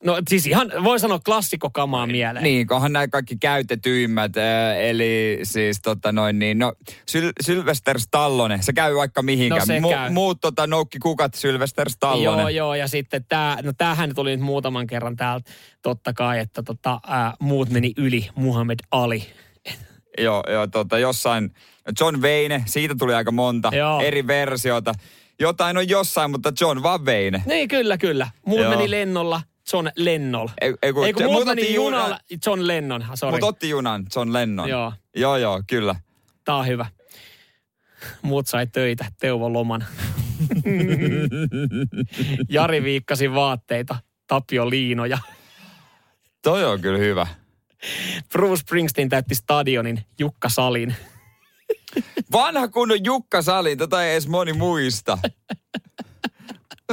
No siis ihan voi sanoa klassikkokamaa mieleen. Niin, onhan nämä kaikki käytetyimmät, eli siis tota noin niin, no Syl- Sylvester Stallone, se käy vaikka mihinkään. No se käy. Muut tota noukki kukat Sylvester Stallone. Joo, joo, ja sitten tämä, no tämähän tuli nyt muutaman kerran täältä, totta kai, että tota, ää, muut meni yli Muhammad Ali. Joo, joo tota, jossain, John Wayne, siitä tuli aika monta Joo. eri versiota. Jotain on jossain, mutta John vaan Wayne. Niin, kyllä, kyllä. Muut Joo. meni lennolla, John Lennol. Ei, ei kun, Ei kun mut meni junalla, John Lennon, sori. Mutta otti junan, John Lennon. Joo. Joo, joo, kyllä. Tää on hyvä. Muut sai töitä, Teuvo loman. Jari viikkasi vaatteita, Tapio liinoja. Toi on kyllä hyvä. Bruce Springsteen täytti stadionin, Jukka Salin. Vanha kunnon Jukka Sali, tätä ei edes moni muista.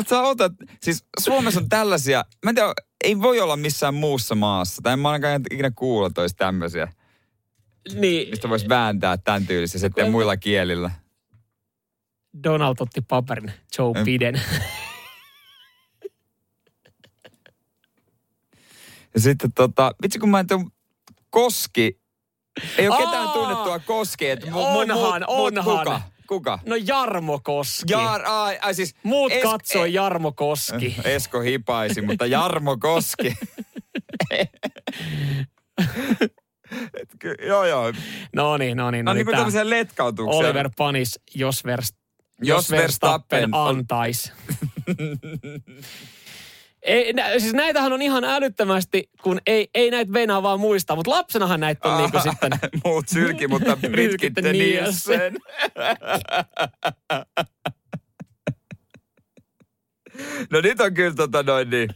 Sä otat, siis Suomessa on tällaisia, mä en tiedä, ei voi olla missään muussa maassa, tai en mä ainakaan ikinä kuulla, olisi tämmöisiä, Niin, mistä voisi vääntää tämän tyylisiä sitten muilla kielillä. Donald otti paperin, Joe Em. Biden. Ja sitten tota, vitsi kun mä en tiedä, Koski, ei ole Aa! ketään tunnettua Koski, että mu, Onhan, mu, onhan. kuka? Kuka? No Jarmo Koski. Jaar, ai, ai siis... Muut es- katsoi e- Jarmo Koski. Esko hipaisi, mutta Jarmo Koski. Et ky- joo, joo. No niin, no niin. No No niin kuin letkautuksia. Oliver Panis, jos, Vers, Jos jos Verstappen Verstappen antaisi. Ei, nä, siis näitähän on ihan älyttömästi, kun ei, ei näitä venaa vaan muistaa, mutta lapsenahan näitä on niinku sitten... Muut sylki, mutta britkitte Nielsen. Nielsen. no nyt on kyllä tota noin niin.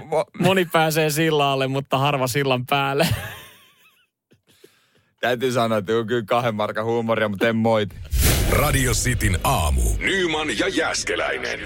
Mo- Moni pääsee sillalle, mutta harva sillan päälle. täytyy sanoa, että on kyllä kahden markan huumoria, mutta en moiti. Radio Cityn aamu. Nyman ja Jäskeläinen.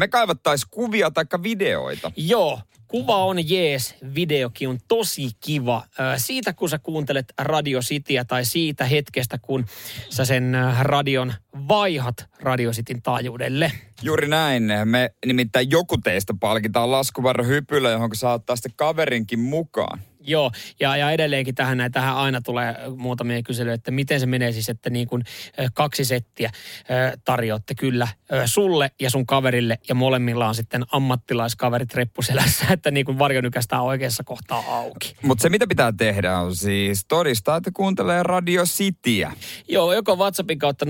Me kaivattais kuvia tai videoita. Joo, kuva on jees, videokin on tosi kiva. Siitä kun sä kuuntelet Radio Cityä tai siitä hetkestä, kun sä sen radion vaihat Radio Cityn taajuudelle. Juuri näin. Me nimittäin joku teistä palkitaan laskuvarro hypyllä, johon saa ottaa sitten kaverinkin mukaan. Joo, ja, ja edelleenkin tähän, näin, tähän aina tulee muutamia kyselyjä, että miten se menee siis, että niin kuin kaksi settiä tarjoatte kyllä sulle ja sun kaverille, ja molemmilla on sitten ammattilaiskaverit reppuselässä, että niin kuin varjonykästään oikeassa kohtaa auki. Mutta se mitä pitää tehdä on siis todistaa, että kuuntelee Radio Cityä. Joo, joko WhatsAppin kautta 0447255854.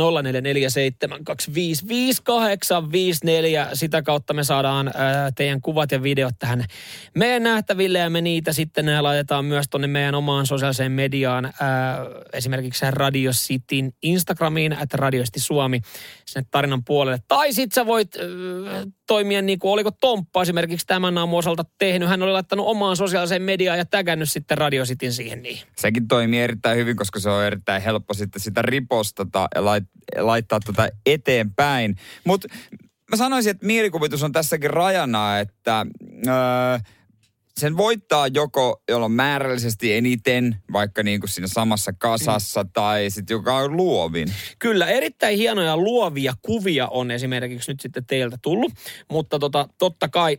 Sitä kautta me saadaan ää, teidän kuvat ja videot tähän meidän nähtäville ja me niitä sitten ää, laitetaan myös tonne meidän omaan sosiaaliseen mediaan. Ää, esimerkiksi Radio Cityn Instagramiin, että Radio City Suomi sinne tarinan puolelle. Tai sit sä voit ää, toimia niin kuin oliko Tomppa esimerkiksi tämän aamun osalta tehnyt. Hän oli laittanut omaan sosiaaliseen mediaan ja tägännyt sitten Radio Cityn siihen niin. Sekin toimii erittäin hyvin, koska se on erittäin helppo sitten sitä ripostata ja lait, laittaa tätä eteenpäin. Mutta mä sanoisin, että mielikuvitus on tässäkin rajana, että öö, sen voittaa joko, jolla on määrällisesti eniten, vaikka niin kuin siinä samassa kasassa, mm. tai sitten joka on luovin. Kyllä, erittäin hienoja luovia kuvia on esimerkiksi nyt sitten teiltä tullut, mutta tota, totta kai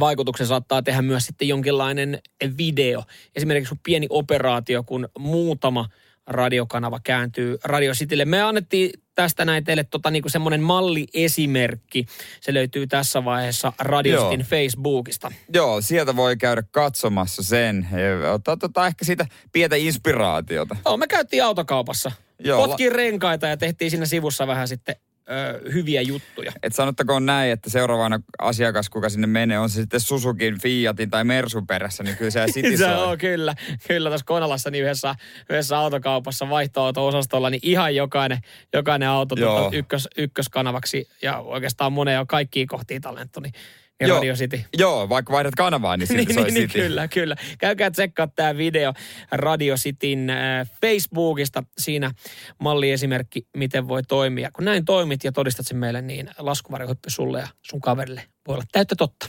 vaikutuksen saattaa tehdä myös sitten jonkinlainen video. Esimerkiksi pieni operaatio, kun muutama radiokanava kääntyy Radio Citylle. Me annettiin tästä näin teille tota, niin semmoinen malliesimerkki. Se löytyy tässä vaiheessa Radio Joo. Facebookista. Joo, sieltä voi käydä katsomassa sen. Ottaa tota ehkä siitä pientä inspiraatiota. Joo, me käytiin autokaupassa. Joo, Potkin renkaita ja tehtiin siinä sivussa vähän sitten ö, hyviä juttuja. Et sanottakoon näin, että seuraavana asiakas, kuka sinne menee, on se sitten Suzukin, Fiatin tai Mersun perässä, niin kyllä se City Se on kyllä. Kyllä tuossa Konalassa niin yhdessä, yhdessä autokaupassa vaihtoauto-osastolla, niin ihan jokainen, jokainen auto Joo. tuota ykkös, ykköskanavaksi ja oikeastaan moneen on kaikkiin kohtiin tallentu, niin, niin Joo. Radio City. Joo, vaikka vaihdat kanavaa, niin silti niin, soi niin, niin, City. kyllä, kyllä. Käykää tsekkaa tämä video Radio Cityn äh, Facebookista. Siinä malliesimerkki, miten voi toimia. Kun näin toimit ja todistat sen meille, niin laskuvarjohyppy sulle ja sun kaverille voi olla täyttä totta.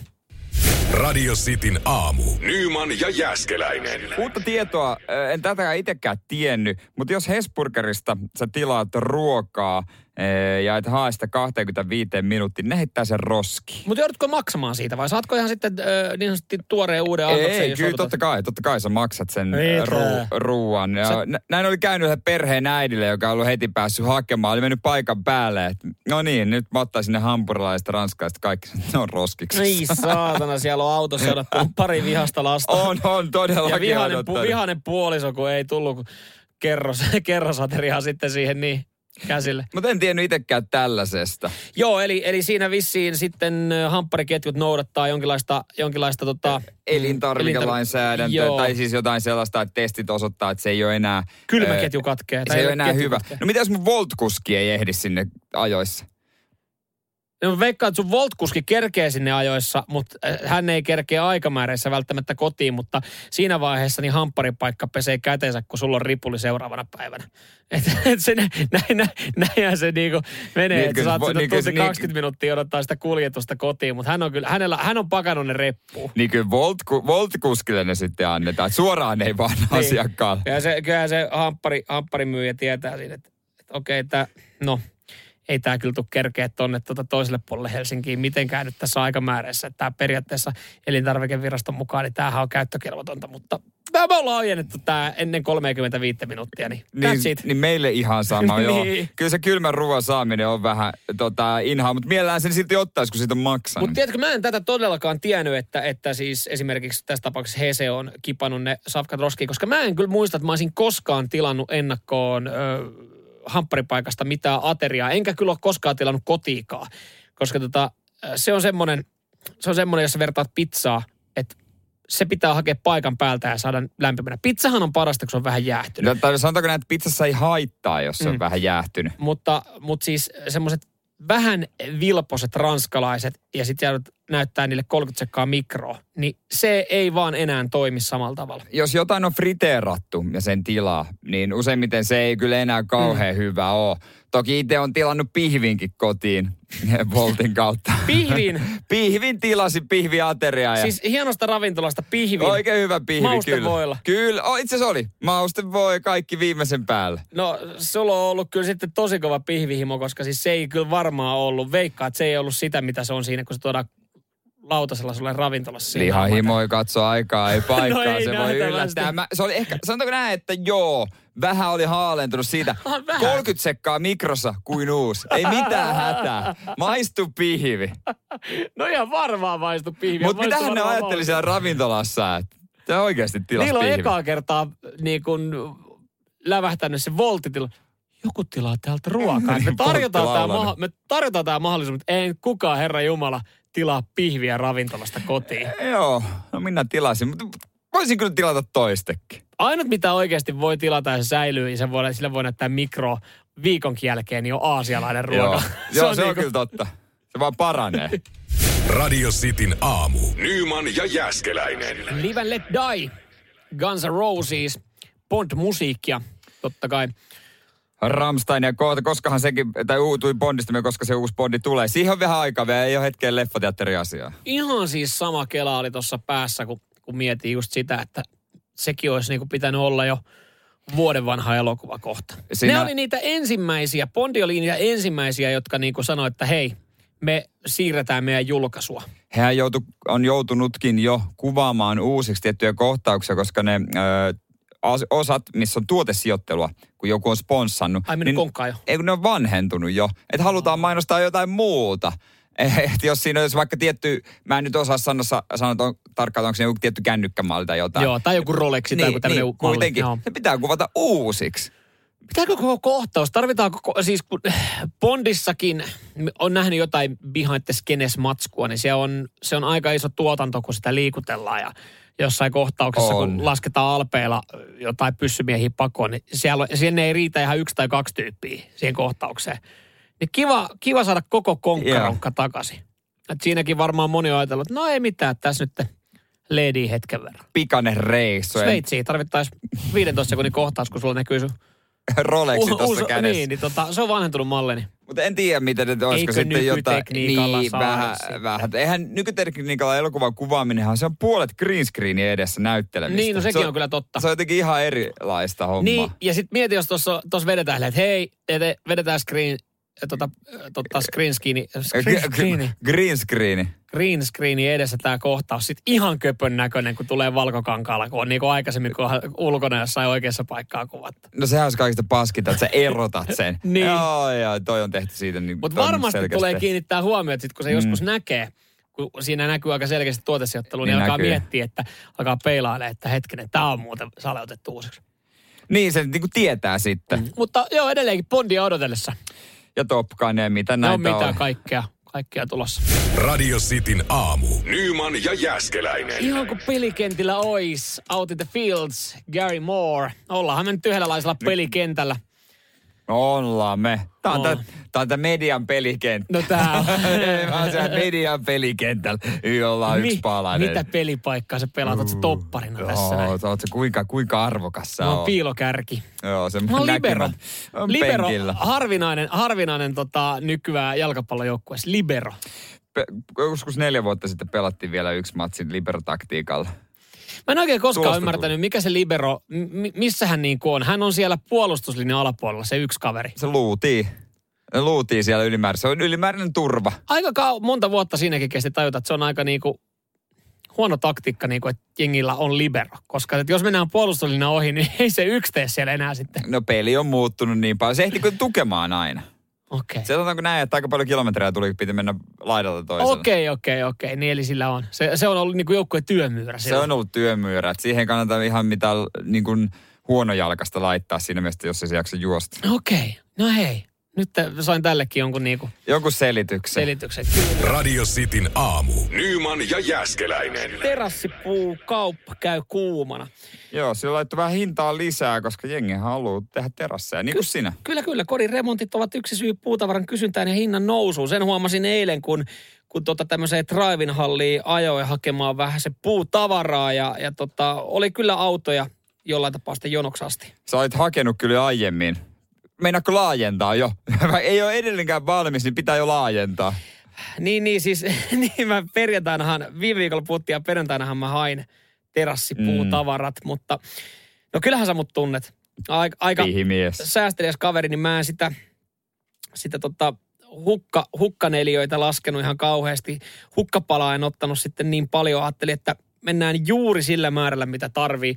Radio Cityn aamu. Nyman ja Jäskeläinen. Uutta tietoa, äh, en tätä itsekään tiennyt, mutta jos Hesburgerista sä tilaat ruokaa ja et hae sitä 25 minuuttiin, ne heittää sen roskiin. Mutta joudutko maksamaan siitä vai saatko ihan sitten äh, niin sanotusti tuoreen uuden annoksen? Ei, jos kyllä totta kai, totta kai sä maksat sen Mitä? ru- ruuan. Ja Sä- nä- näin oli käynyt yhden perheen äidille, joka on ollut heti päässyt hakemaan. Oli mennyt paikan päälle, että no niin, nyt mä ottaisin ne hampurilaiset, ranskalaiset, kaikki ne on roskiksi. Ei saatana, siellä on autossa odottanut pari vihasta lasta. On, on todellakin ja vihanen, pu, vihanen puoliso, kun ei tullut kerros, kerrosateriaa sitten siihen niin käsille. Mutta en tiennyt itsekään tällaisesta. Joo, eli, eli siinä vissiin sitten hamppariketjut noudattaa jonkinlaista, jonkinlaista tota, Elintarvikelainsäädäntö, Joo. tai siis jotain sellaista, että testit osoittaa, että se ei ole enää... Kylmäketju ö, katkee. Se ei ole enää hyvä. katkee. No mitä jos mun Volt-kuski ei ehdi sinne ajoissa? No, veikkaan, että sun Voltkuski kerkee sinne ajoissa, mutta äh, hän ei kerkee aikamääreissä välttämättä kotiin, mutta siinä vaiheessa niin hampparipaikka pesee kätensä, kun sulla on ripuli seuraavana päivänä. Et, et se, nä, näin, näin, näinhän se niinku menee, Niin, että sä saat niin, tunti se- 20 minuuttia odottaa sitä kuljetusta kotiin, mutta hän on kyllä, hänellä, hän on pakannut ne reppuun. Niin kyllä Volt, Volt-kuskille ne sitten annetaan. Et Suoraan ei vaan niin. asiakkaalle. Ja se, kyllähän se hamppari, hampparimyyjä tietää siinä, että, että okei, tämä, no, ei tämä kyllä tule kerkeä tuonne tuota toiselle puolelle Helsinkiin mitenkään nyt tässä aikamäärässä. Että tämä periaatteessa elintarvikeviraston mukaan, niin tämähän on käyttökelvotonta, mutta Tämä me ollaan ojennettu tää ennen 35 minuuttia, niin, Niin, niin meille ihan sama, joo. Niin. Kyllä se kylmän ruoan saaminen on vähän tota, inhaa, mutta mielellään sen silti ottaisi, kun siitä on maksanut. Mutta tiedätkö, mä en tätä todellakaan tiennyt, että, että siis esimerkiksi tässä tapauksessa Hese on kipannut ne safkat roskiin, koska mä en kyllä muista, että mä olisin koskaan tilannut ennakkoon ö, hampparipaikasta mitään ateriaa, enkä kyllä ole koskaan tilannut kotiikaa, koska tota, se on semmoinen, se on semmoinen, jos sä vertaat pizzaa, että se pitää hakea paikan päältä ja saada lämpimänä. Pizzahan on parasta, kun se on vähän jäähtynyt. No, tai sanotaanko näin, että pizzassa ei haittaa, jos se on Mm. vähän jäähtynyt. Mutta, mutta siis semmoiset vähän vilposet ranskalaiset ja sitten joudut näyttää niille 30 sekkaa mikroa, niin se ei vaan enää toimi samalla tavalla. Jos jotain on friteerattu ja sen tilaa, niin useimmiten se ei kyllä enää kauhean mm. hyvä ole. Toki itse on tilannut pihvinkin kotiin Voltin kautta. Pihvin, Pihvin tilasi pihviateriaa. Ja siis hienosta ravintolasta pihvin. Oikein hyvä pihvi, Maustevoilla. kyllä. Kyllä, oh, itse asiassa oli. Mauste voi kaikki viimeisen päälle. No sulla on ollut kyllä sitten tosi kova pihvihimo, koska siis se ei kyllä varmaan ollut. Veikkaa, että se ei ollut sitä, mitä se on siinä, kun se tuodaan lautasella sulle ravintolassa. siinä Lihahimo ei katso aikaa, ei paikkaa, No ei se voi yllättää. Mä, se oli ehkä, sanotaanko näin, että joo, vähän oli haalentunut siitä. Ah, vähän. 30 sekkaa mikrossa kuin uusi. Ei mitään hätää. Maistu pihvi. No ihan varmaan maistu pihviä. Mutta mitähän ne ajatteli siellä ravintolassa, että se oikeasti tilas Niillä on pihvi. ekaa kertaa niin kun lävähtänyt se volttitila. Joku tilaa täältä ruokaa. Me tarjotaan, Voltti tämä, maha- me tarjotaan tämä mahdollisuus, mutta ei kukaan, Herra Jumala, tilaa pihviä ravintolasta kotiin. Joo, no minä tilasin, mutta voisin kyllä tilata toistekin. Ainut, mitä oikeasti voi tilata ja se säilyy, ja sen voi, sille voi näyttää mikro viikonkin jälkeen, niin on aasialainen ruoka. Joo, Joo se on niinku- kyllä totta. Se vaan paranee. Radio Cityn aamu. Nyman ja Jäskeläinen. Live and Let Die, Guns N' Roses, Bond-musiikkia, totta kai. Ramstein ja kohta, koskahan sekin, tai uutui Bondista, koska se uusi Bondi tulee. Siihen on vähän aikaa vielä, ei ole hetken leffateatteriasiaa. Ihan siis sama kela oli tuossa päässä, kun, kun mietin just sitä, että sekin olisi niinku pitänyt olla jo vuoden vanha elokuva kohta. Siinä- Ne oli niitä ensimmäisiä, Bondi oli niitä ensimmäisiä, jotka niinku sanoi, että hei, me siirretään meidän julkaisua. Hän joutu, on joutunutkin jo kuvaamaan uusiksi tiettyjä kohtauksia, koska ne ö, osat, missä on tuotesijoittelua, kun joku on sponssannut. Ai mennyt konkkaan jo. Ei kun ne on vanhentunut jo. Että halutaan mainostaa jotain muuta. Et jos siinä olisi vaikka tietty, mä en nyt osaa sanoa, sanoa on, tarkkaan, onko se joku tietty kännykkämalli tai jotain. Joo, tai joku Rolexi tai joku tämmöinen niin, malli. kuitenkin. Joo. Ne pitää kuvata uusiksi. Pitääkö koko kohtaus? Tarvitaanko, ko- siis kun Bondissakin on nähnyt jotain behind the scenes matskua, niin se on, se on aika iso tuotanto, kun sitä liikutellaan ja jossain kohtauksessa, On. kun lasketaan alpeilla jotain pyssymiehiä pakoon, niin siellä, sinne ei riitä ihan yksi tai kaksi tyyppiä siihen kohtaukseen. Niin kiva, kiva saada koko konkkaronkka takaisin. Et siinäkin varmaan moni on ajatellut, että no ei mitään, tässä nyt lady hetken verran. Pikainen reissu. Sveitsiin tarvittaisiin 15 sekunnin kohtaus, kun sulla näkyy sun Rolexi tuossa kädessä. Niin, niin tota, se on vanhentunut malli. Niin. Mutta en tiedä, miten ne, olisiko sitten jotain... Niin, vähän, vähän. Eihän nykytekniikalla elokuvan kuvaaminenhan se on puolet green screenin edessä näyttelemistä. Niin, no sekin se on kyllä totta. Se on jotenkin ihan erilaista hommaa. Niin, ja sitten mieti, jos tuossa vedetään, että hei, te, te vedetään screen, tota, tota screen screeni, screen screeni, Green screeni. green screeni edessä tämä kohtaus. Sitten ihan köpön näköinen, kun tulee valkokankaalla, kun on niin kuin aikaisemmin, kun on ulkona jossain oikeassa paikkaa kuvattu. No sehän olisi kaikista paskinta, että sä erotat sen. Niin. Joo, joo, toi on tehty siitä. Niin Mutta varmasti selkeästi tulee kiinnittää huomiota, sit, kun se mm. joskus näkee, kun siinä näkyy aika selkeästi tuotesijoittelu, niin, Niin alkaa näkyy. miettiä, että alkaa peilailla, että hetkinen, tämä on muuten saleutettu uusiksi. Niin, se niin kuin tietää sitten. Mm. Mutta joo, edelleenkin Bondia odotellessa. Ja Top Gun ja mitä näitä on mitä on. kaikkea, kaikkea tulossa. Radio Cityn aamu. Nyman ja Jäskeläinen. Ihan kuin pelikentillä ois Out in the Fields, Gary Moore. Ollaanhan me nyt yhdenlaisella pelikentällä. No ollaan me. Tää on, On. on tää median pelikenttä. No tää on. Mä siellä median pelikentällä, jolla on yksi Mi- palainen. Mitä pelipaikkaa sä pelaat? Oot sä topparina tässä näin? Joo, sä oot se kuinka, kuinka arvokas sä Mä oon piilokärki. Joo, se Mä oon libero. On Libero, penkillä. harvinainen, harvinainen tota, nykyään jalkapallojoukkueessa. Libero. Pe- joskus neljä vuotta sitten pelattiin vielä yksi matsin libero-taktiikalla. Mä en oikein koskaan ymmärtänyt, mikä se libero, m- missä hän niin on. Hän on siellä puolustuslinjan alapuolella, se yksi kaveri. Se luutii. Luutii siellä ylimääräinen. Se on ylimääräinen turva. Aika kau- monta vuotta siinäkin kesti tajuta, että se on aika niinku huono taktiikka, niin kuin, että jengillä on libero. Koska että jos mennään puolustuslinjan ohi, niin ei se yksi tee siellä enää sitten. No peli on muuttunut niin paljon. Se ehti tukemaan aina. Okei. Se otetaanko näin, että aika paljon kilometrejä tuli, piti mennä laidalta toiselle. Okei, okei, okei. Niin eli sillä on. Se, se on ollut niin kuin joukkueen työmyyrä. Se on ollut työmyyrä. että Siihen kannattaa ihan mitään niin kuin huonojalkasta laittaa siinä mielessä, jos se jaksa juosta. Okei. No hei. Nyt sain tällekin jonkun niinku Joku selityksen. selityksen. Kyllä. Radio Cityn aamu. Nyman ja Jäskeläinen. Terassipuu kauppa käy kuumana. Joo, sillä laittoi vähän hintaa lisää, koska jengi haluaa tehdä terasseja, niin kuin sinä. Kyllä, kyllä. Kodin remontit ovat yksi syy puutavaran kysyntään ja hinnan nousuun. Sen huomasin eilen, kun, kun tota tämmöiseen drive halliin ajoin hakemaan vähän se puutavaraa. Ja, ja tota, oli kyllä autoja jollain tapaa sitten jonoksi asti. Sä olit hakenut kyllä aiemmin. Meinaatko laajentaa jo? Ei ole edelleenkään valmis, niin pitää jo laajentaa. Niin, niin siis, niin mä perjantainahan, viime viikolla puhuttiin ja perjantainahan mä hain terassipuutavarat, mm. mutta no kyllähän sä mut tunnet. Aika, aika säästeliäs kaveri, niin mä en sitä, sitä tota, hukka, hukkaneliöitä laskenut ihan kauheasti. Hukkapalaa en ottanut sitten niin paljon. Ajattelin, että mennään juuri sillä määrällä, mitä tarvii.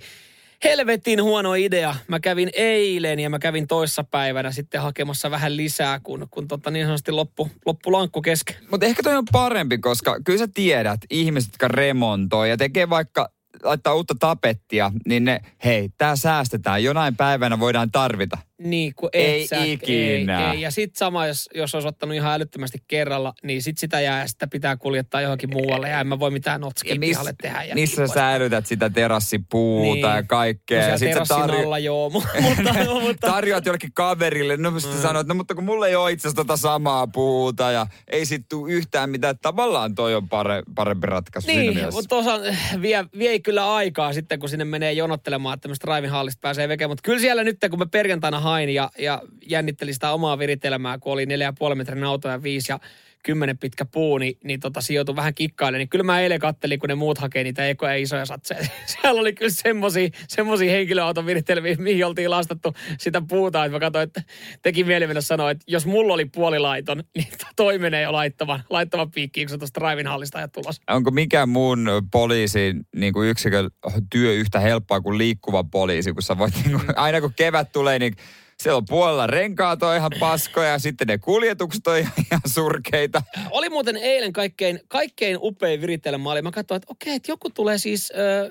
Helvetin huono idea. Mä kävin eilen ja mä kävin toissapäivänä sitten hakemassa vähän lisää, kun, kun tota niin sanotusti loppu, loppu lankku kesken. Mutta ehkä toi on parempi, koska kyllä sä tiedät, ihmiset, jotka remontoi ja tekee vaikka laittaa uutta tapettia, niin ne, hei, tää säästetään, jonain päivänä voidaan tarvita. Niin, kun et Ei sä, ikinä. Ei, ei. Ja sitten sama, jos, jos olisi ottanut ihan älyttömästi kerralla, niin sit sitä jää ja sitä pitää kuljettaa johonkin muualle. Ja en mä voi mitään notskia pihalle tehdä. Ja missä niin sä säilytät sitä terassipuuta Niin. ja kaikkea. No ja sit sä tarjo- alla joo, mu- mutta, mutta tarjoat jollekin kaverille, no sitten mm. sanoit, no mutta kun mulla ei ole itse asiassa tota samaa puuta ja ei sit tuu yhtään mitään. Tavallaan toi on pare, parempi ratkaisu Niin, mutta tuossa vie, vie kyllä aikaa sitten, kun sinne menee jonottelemaan, että tämmöistä driving hallista pääsee vekemään. Mutta kyllä siellä nyt, kun mä perjantaina hain ja, ja jännittelin sitä omaa viritelmää, kun oli 4,5 metrin auto ja 5 ja 10 pitkä puu, niin, niin tota, sijoitui vähän kikkailemaan. Niin kyllä mä eilen kattelin, kun ne muut hakee niitä ekoja isoja satseja. Siellä oli kyllä semmosia, semmosia henkilöauton viritelmiä, mihin oltiin lastattu sitä puuta. Että mä katsoin, että teki mieli mennä sanoa, että jos mulla oli puolilaiton, niin toi menee jo laittavan, laittavan piikkiin, kun se tuosta driving hallista ajat tulossa. Onko mikään muun poliisin niin kuin yksikön työ yhtä helppoa kuin liikkuva poliisi, kun sä voit, niin kuin, aina kun kevät tulee, niin siellä on puolella renkaat on ihan paskoja ja sitten ne kuljetukset on ihan, ihan surkeita. Oli muuten eilen kaikkein, kaikkein upein viritelmä oli. Mä katsoin, että okei, että joku tulee siis ö,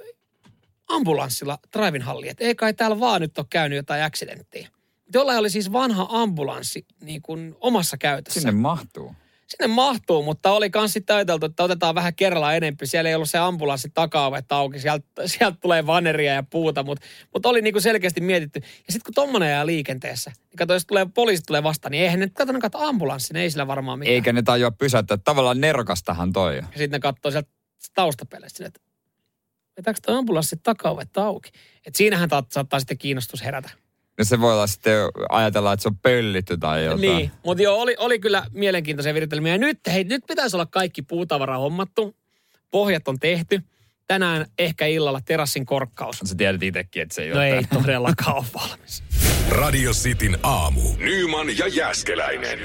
ambulanssilla driving halliin. Että ei kai täällä vaan nyt ole käynyt jotain accidenttiä. Jollain oli siis vanha ambulanssi niin kuin omassa käytössä. Sinne mahtuu. Sinne mahtuu, mutta oli kans sitten ajateltu, että otetaan vähän kerralla enempi. Siellä ei ollut se ambulanssi takaovet auki, sieltä, sieltä tulee vaneria ja puuta, mutta, mutta oli niinku selkeästi mietitty. Ja sitten kun tommonen jää liikenteessä, niin kato, jos tulee, poliisi tulee vastaan, niin eihän ne kato, ne kato ambulanssin, ei sillä varmaan mitään. Eikä ne tajua pysäyttää. Tavallaan nerokastahan toi. Ja sitten ne katsoo sieltä taustapeleistä että vetääkö toi ambulanssi takaovet auki? Et siinähän ta- saattaa sitten kiinnostus herätä. No se voi olla sitten ajatella, että se on pöllitty tai jotain. Niin, mutta joo, oli, oli kyllä mielenkiintoisia viritelmiä. Ja nyt, hei, nyt pitäisi olla kaikki puutavara hommattu. Pohjat on tehty. Tänään ehkä illalla terassin korkkaus. Sä tiedät itsekin, että se ei No ole ei tää. todellakaan ole valmis. Radio Cityn aamu. Nyman ja Jäskeläinen.